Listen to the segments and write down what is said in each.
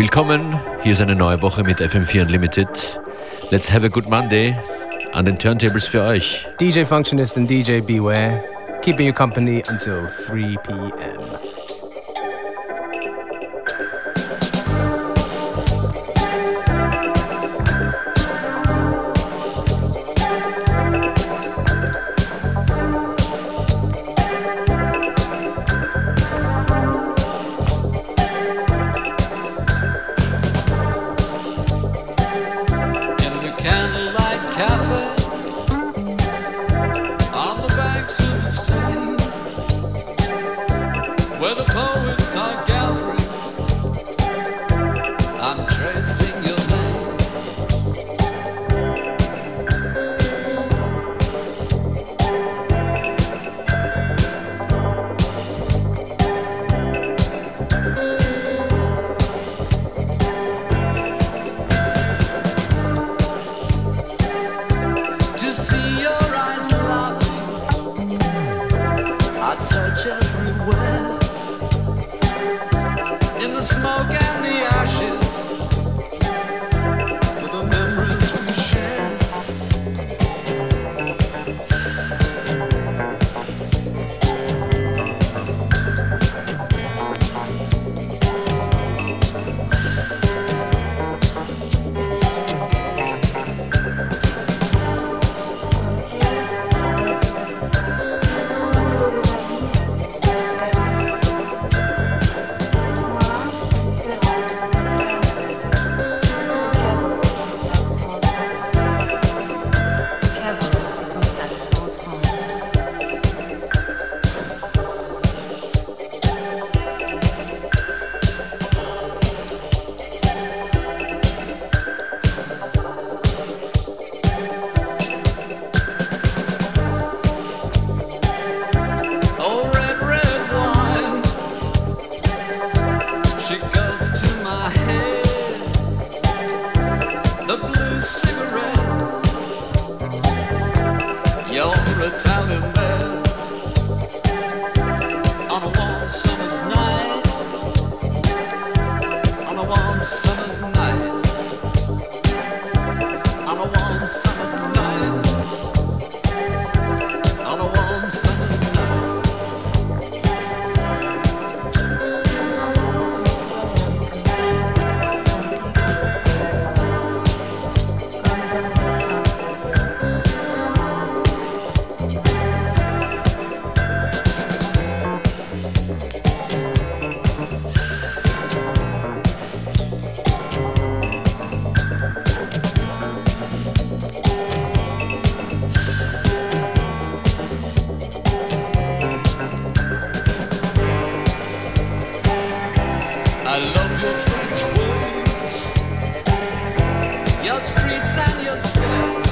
Willkommen, hier ist eine neue Woche mit FM4 Unlimited. Let's have a good Monday an den Turntables für euch. DJ Functionist und DJ Beware, keeping you company until 3 p.m. your streets and your steps.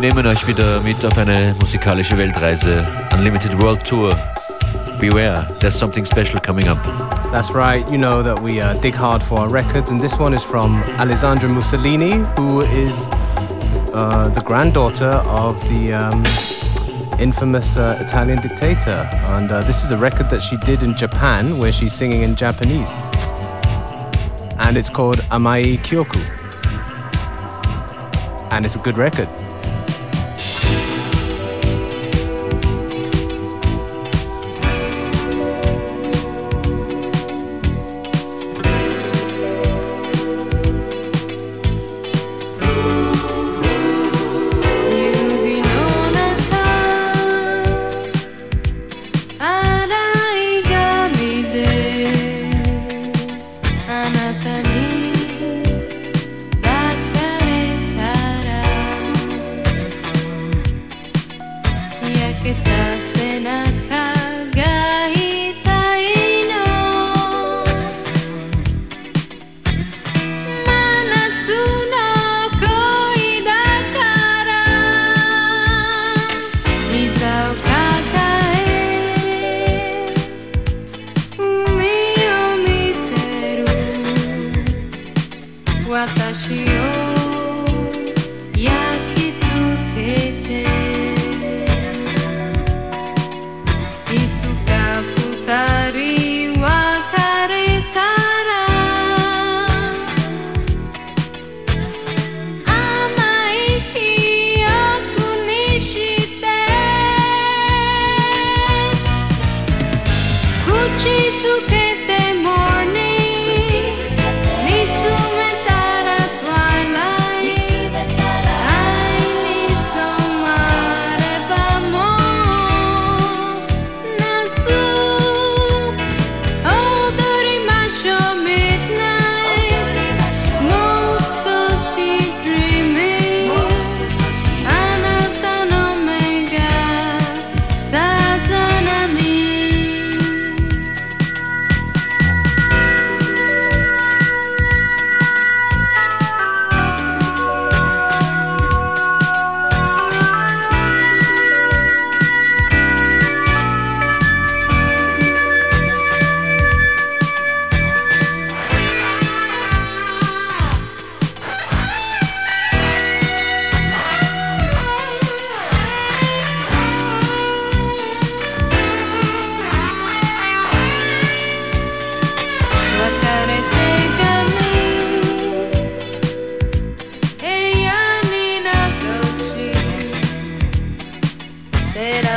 Wir nehmen euch wieder mit auf eine musikalische Weltreise. Unlimited World Tour. Beware, there's something special coming up. That's right, you know that we uh, dig hard for our records, and this one is from Alessandra Mussolini, who is uh, the granddaughter of the um, infamous uh, Italian dictator. And uh, this is a record that she did in Japan, where she's singing in Japanese. And it's called Amai Kyoku. And it's a good record.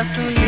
gasoline.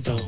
don't.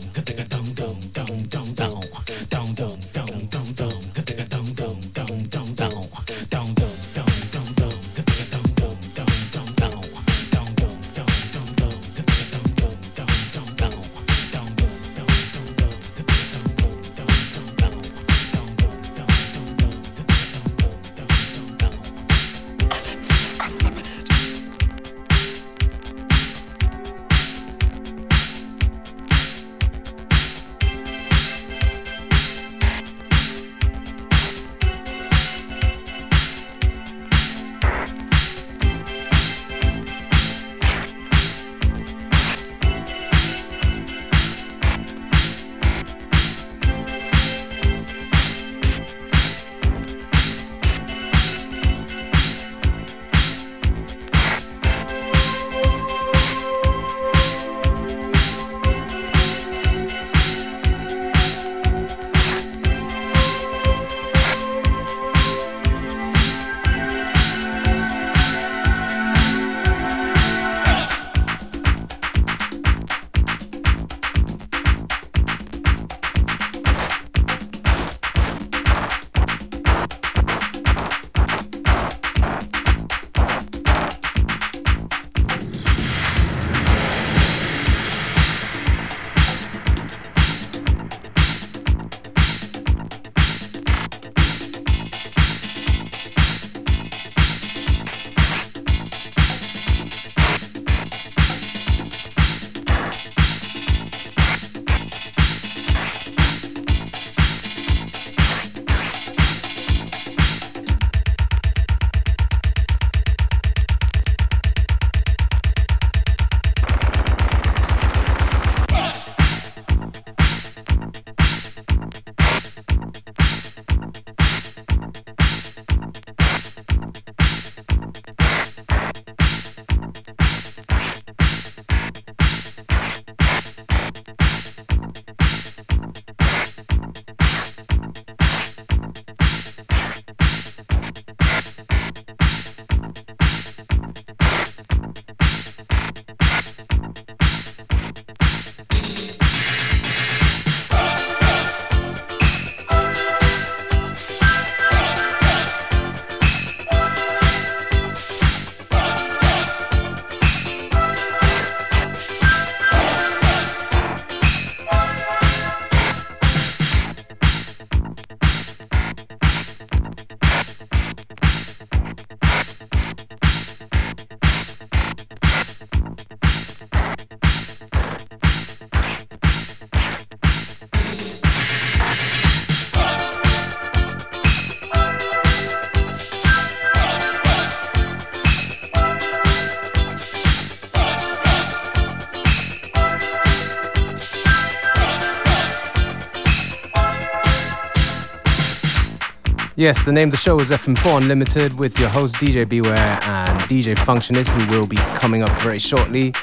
Yes, the name of the show is FM4 Unlimited with your host DJ Beware and DJ Functionist, who will be coming up very shortly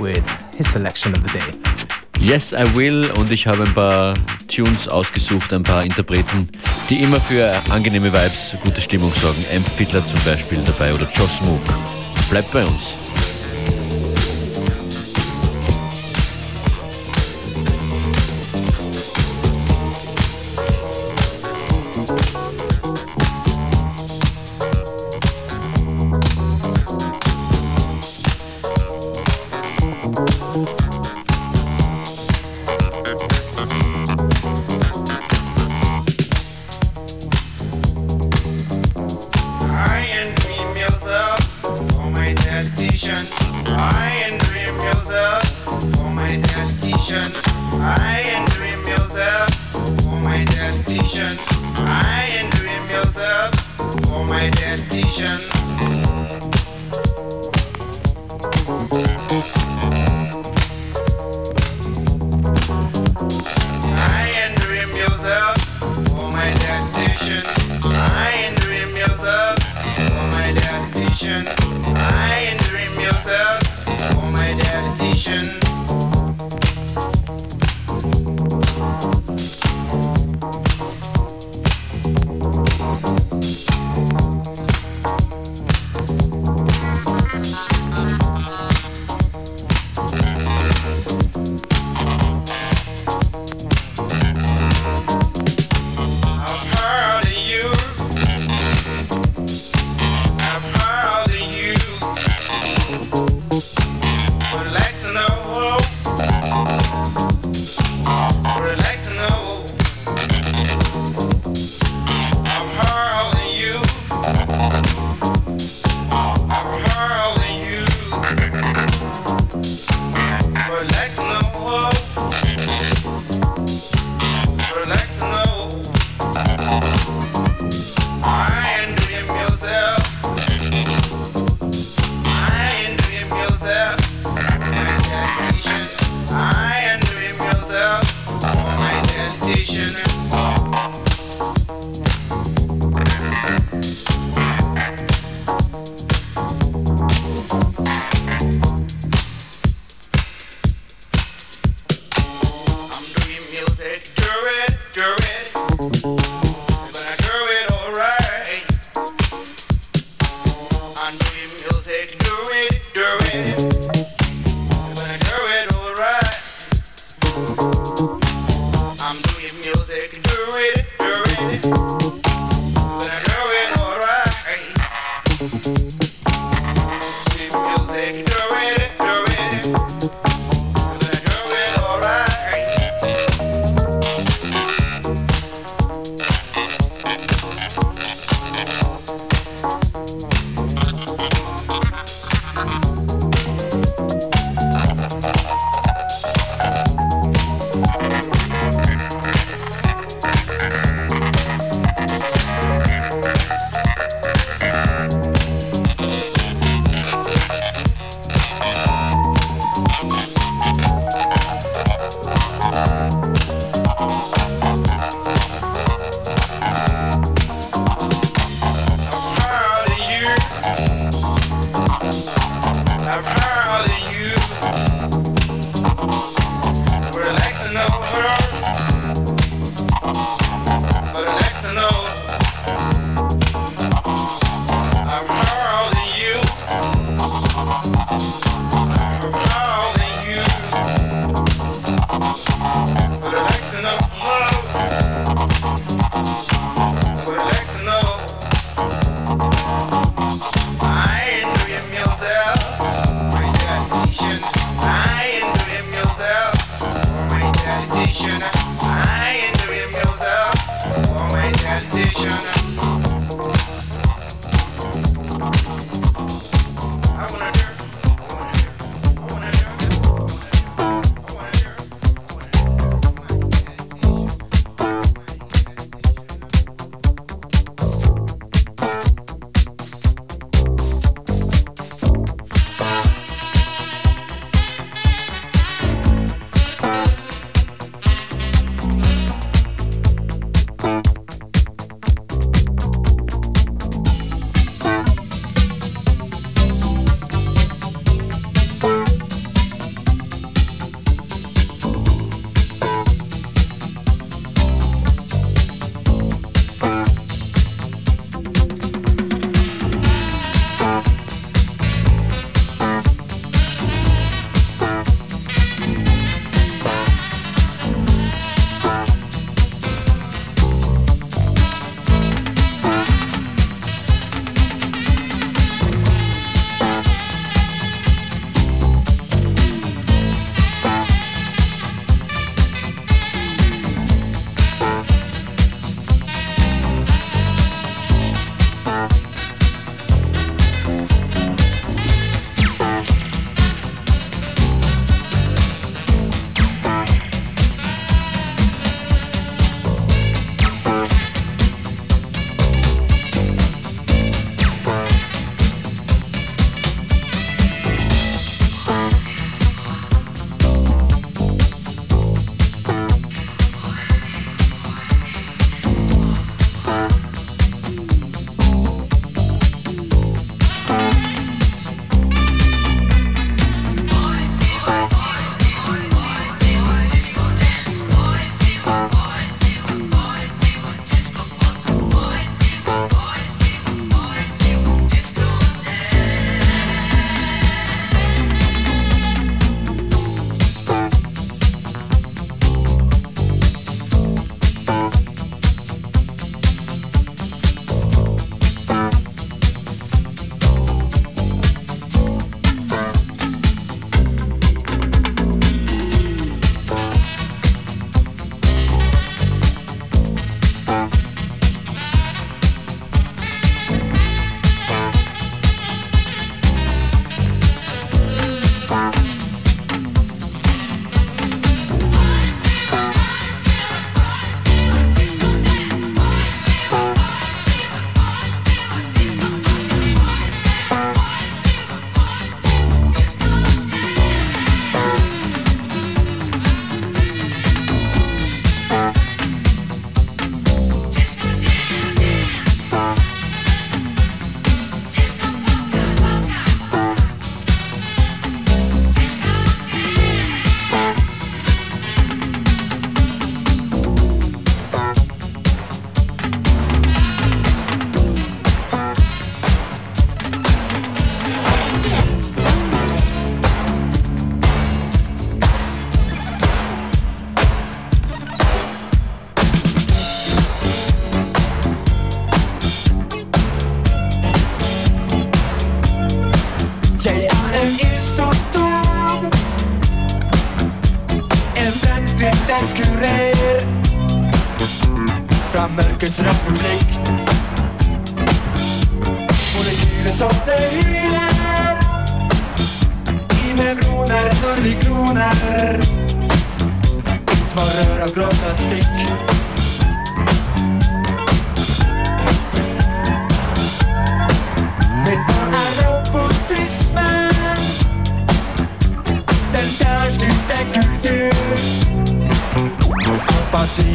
with his selection of the day. Yes, I will. Und ich habe ein paar Tunes ausgesucht, ein paar Interpreten, die immer für angenehme Vibes, gute Stimmung sorgen. Amp Fiddler zum Beispiel dabei oder Joss Mook. Bleibt bei uns.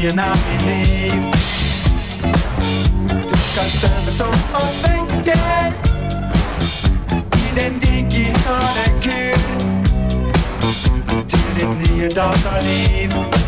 Partien av mitt liv. Du skal støves opp og svekkes i den digitale kur til ditt nye dataliv.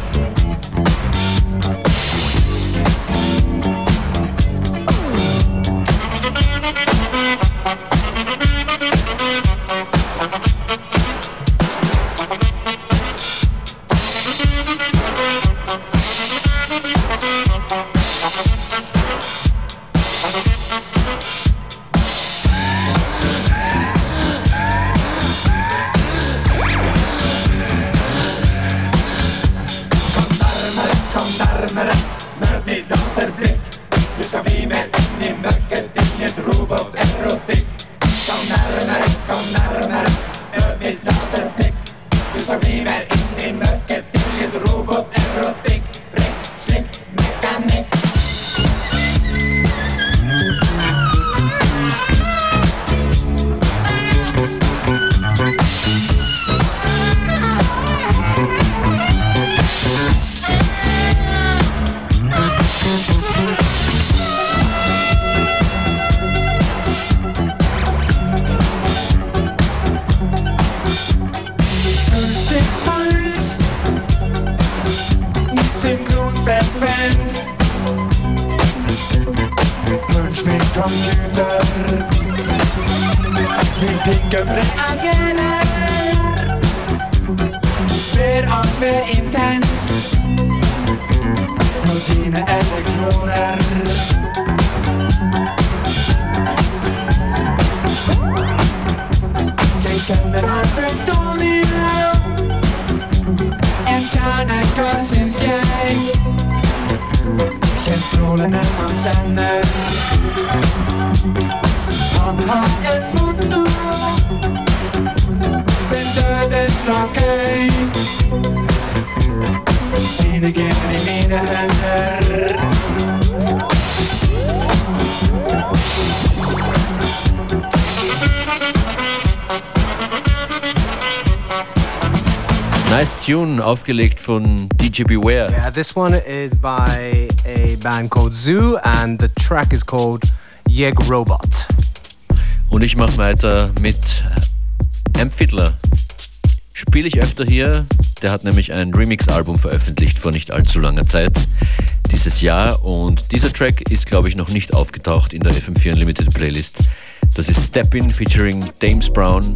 bir gömleğe gelen Bir an bir intens. Yine elektroner. Geçenler harbi donuyor. Entschane görsün şey. Känslorna när man sänder Han har ett motto Tune aufgelegt von DJ Beware. Yeah, this one is by a band called Zoo and the track is called Yeg Robot. Und ich mache weiter mit Amp Fiddler. Spiele ich öfter hier. Der hat nämlich ein Remix-Album veröffentlicht vor nicht allzu langer Zeit dieses Jahr und dieser Track ist, glaube ich, noch nicht aufgetaucht in der FM4 Unlimited Playlist. Das ist Step In featuring James Brown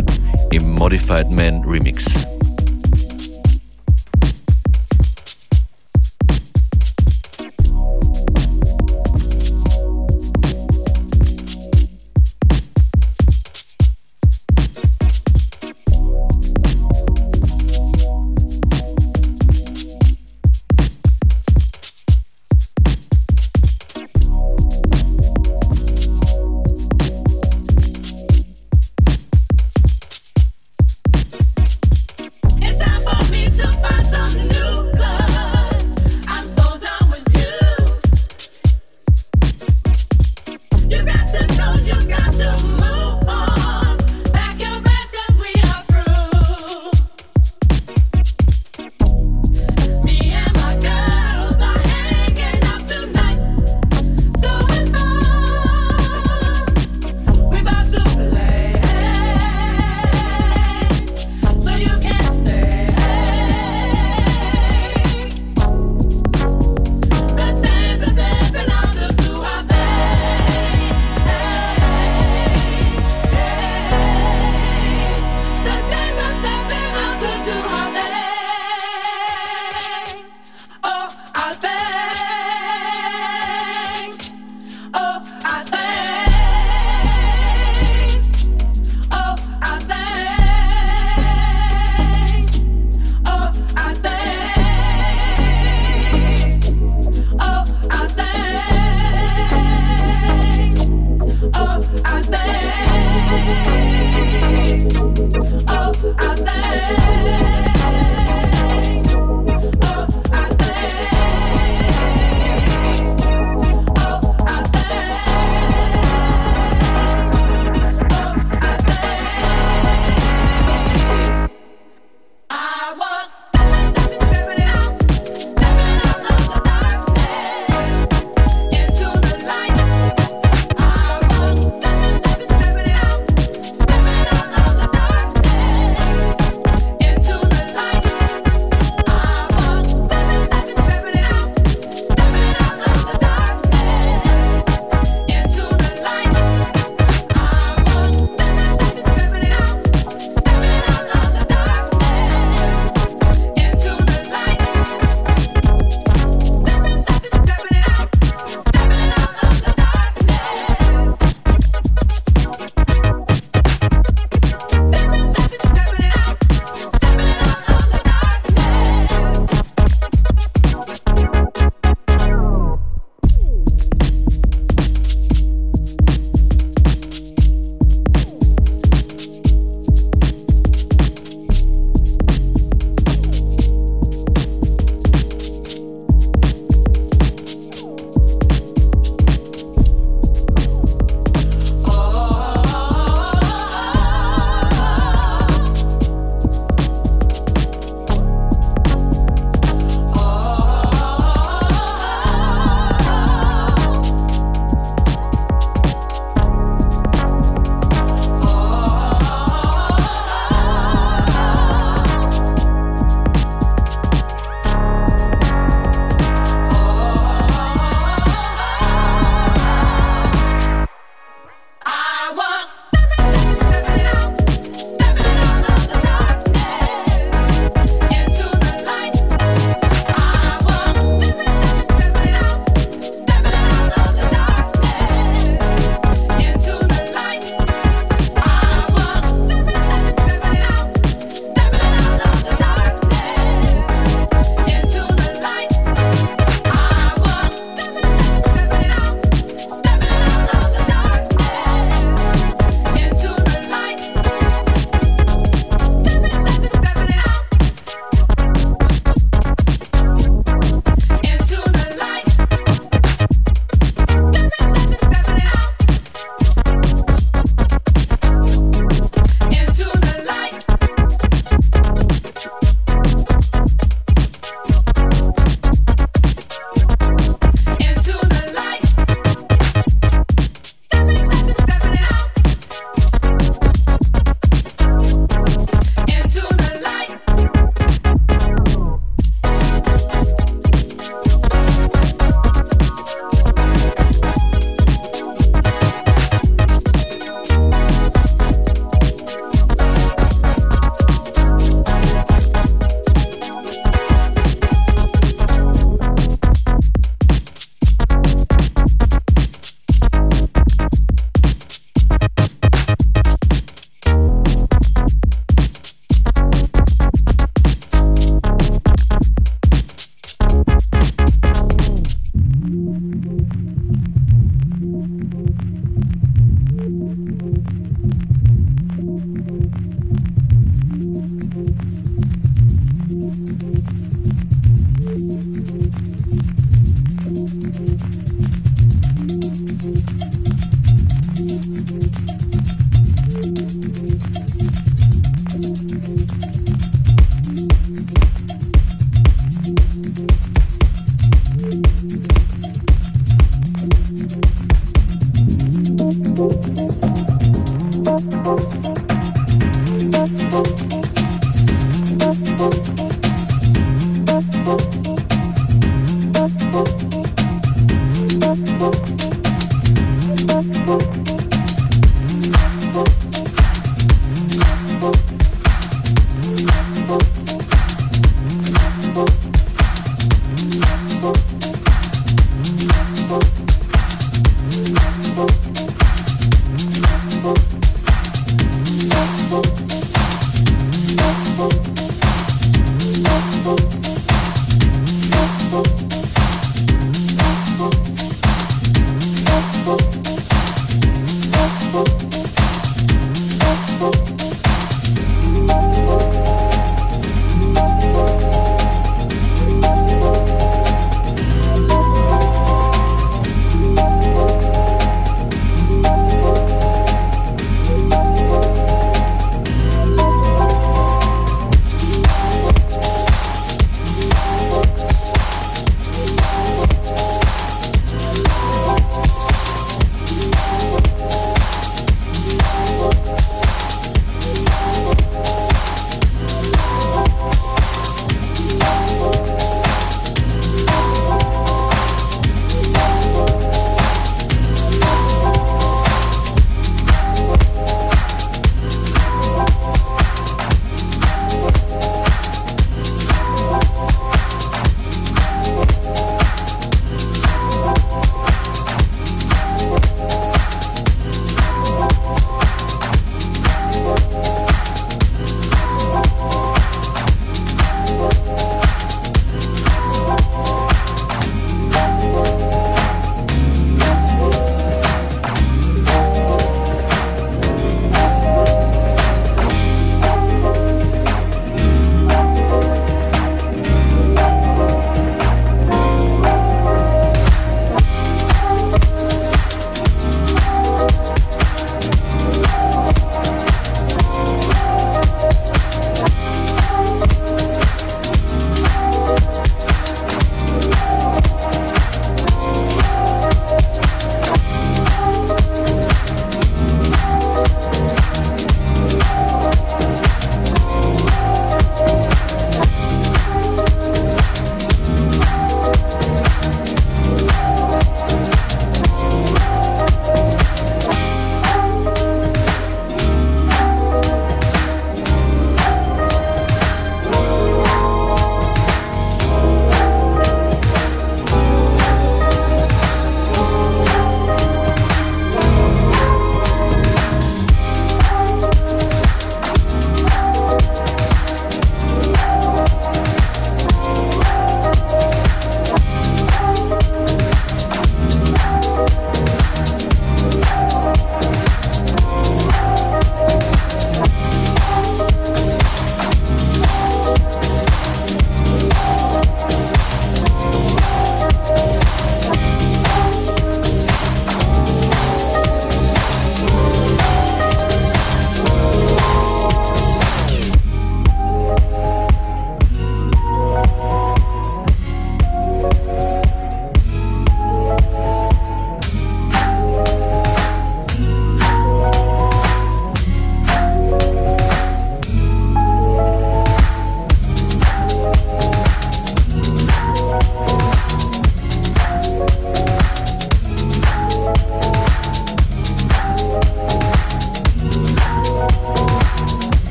im Modified Man Remix.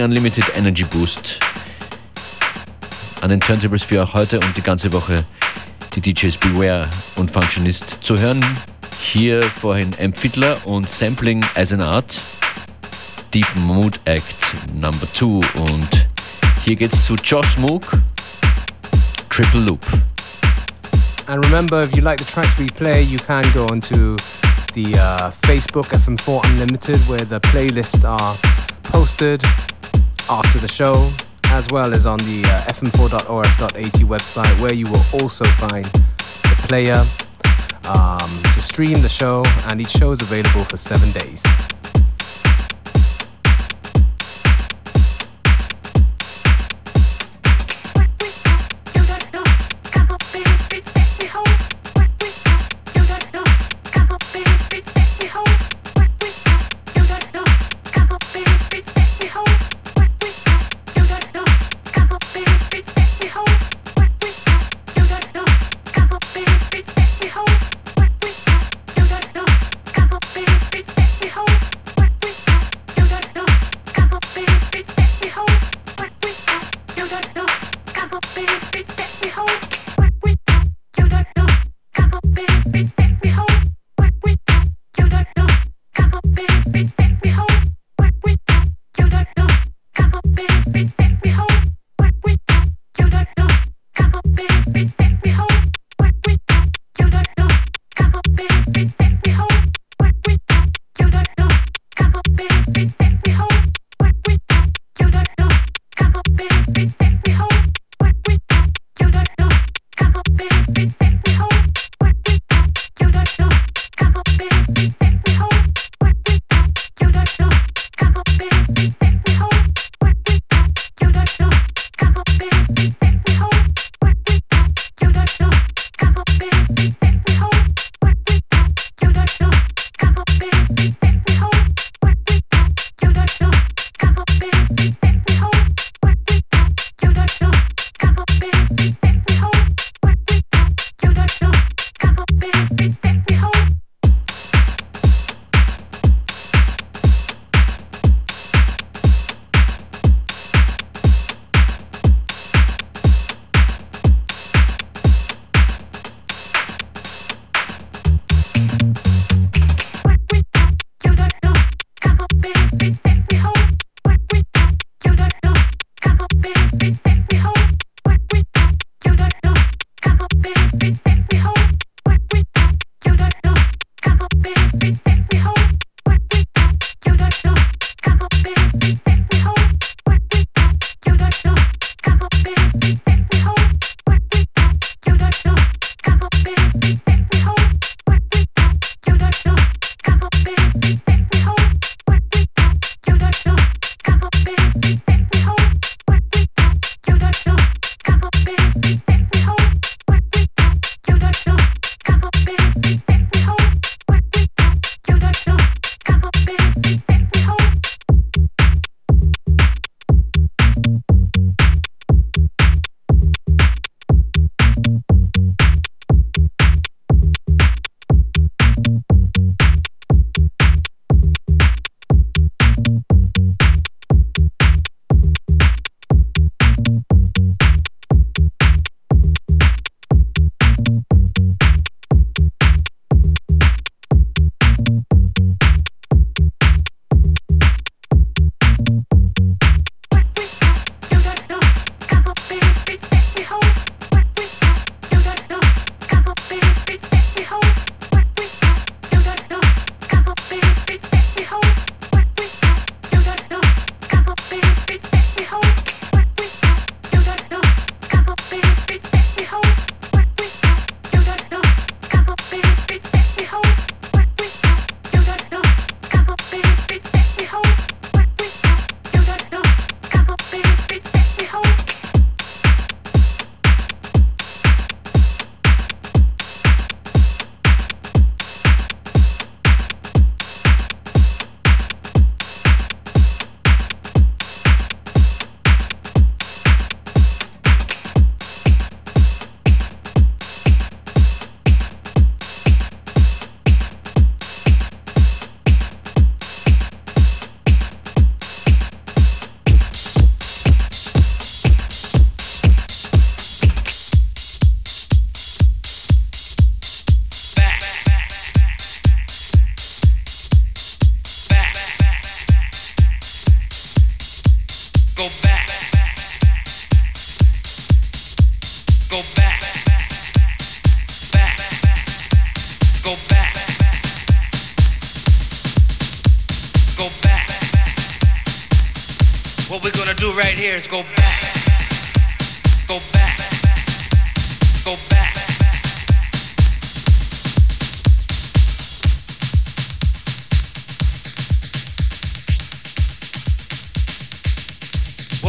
üblichen Unlimited Energy Boost an den Turntables für auch heute und die ganze Woche die DJs Beware und Functionist zu hören. Hier vorhin M. Fiddler und Sampling as an Art, Deep Mood Act Number 2 und hier geht's zu Josh Mook, Triple Loop. And remember, if you like the tracks we play, you can go onto the uh, Facebook FM4 Unlimited where the playlists are posted after the show, as well as on the uh, fm4.orf.at website where you will also find the player um, to stream the show, and each show is available for seven days.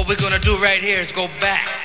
What we're gonna do right here is go back.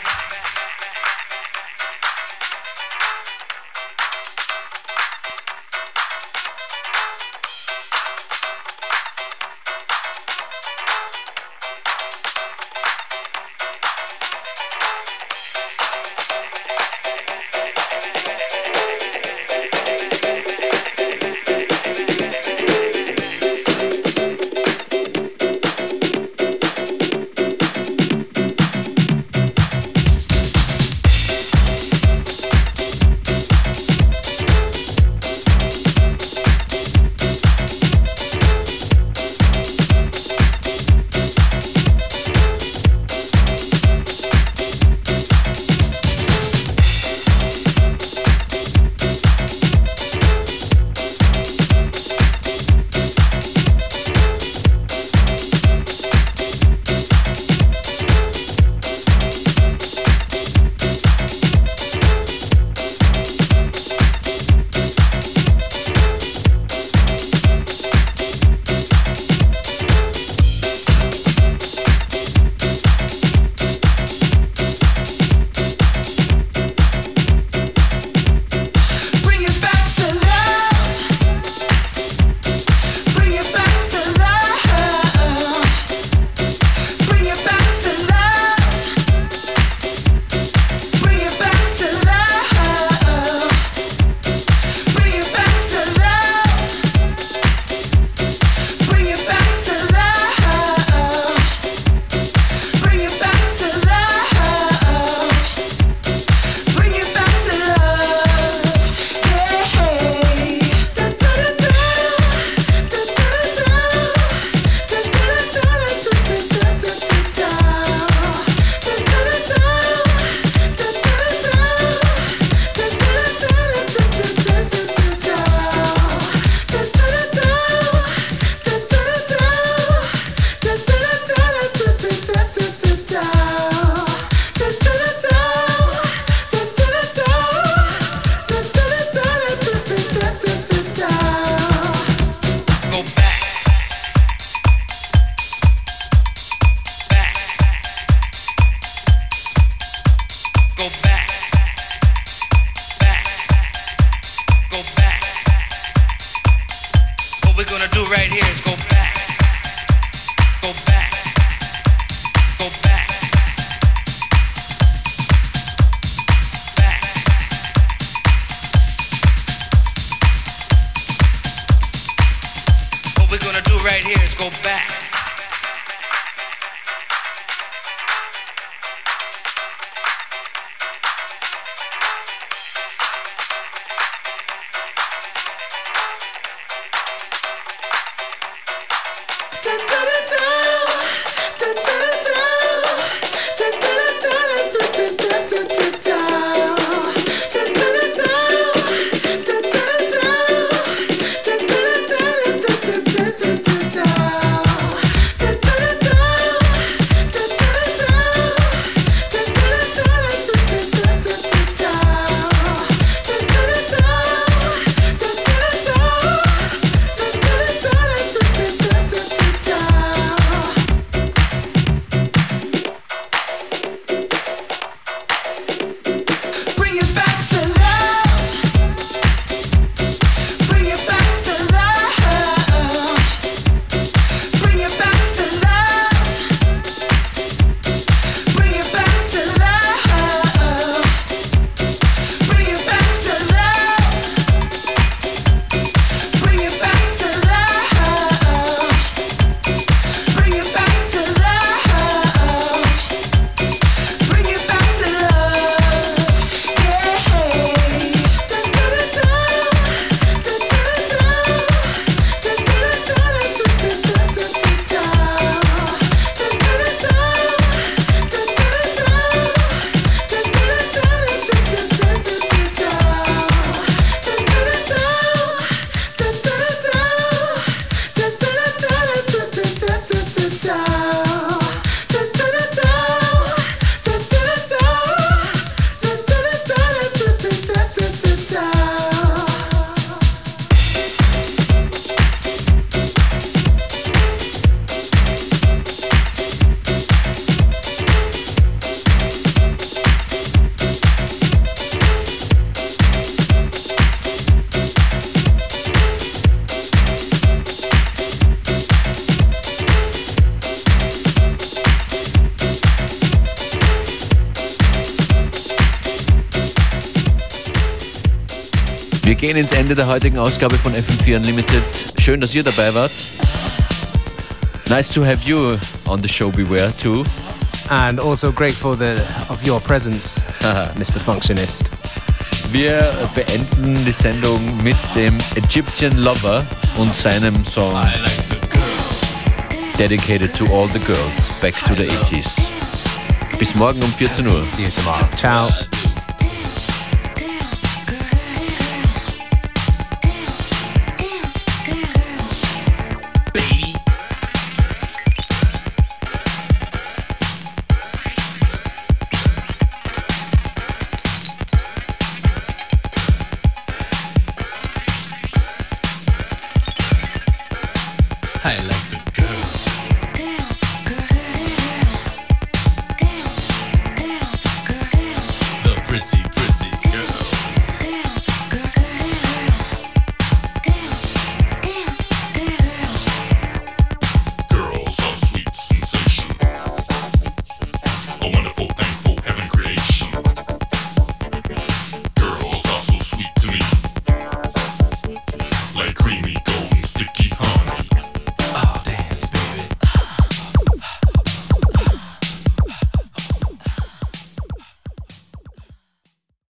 Gehen ins Ende der heutigen Ausgabe von FM4 Unlimited. Schön, dass ihr dabei wart. Nice to have you on the show Beware too. And also grateful that, of your presence, Mr. Functionist. Wir beenden die Sendung mit dem Egyptian Lover und seinem Song Dedicated to all the girls, back to the 80s. Bis morgen um 14 Uhr. See you tomorrow. Ciao.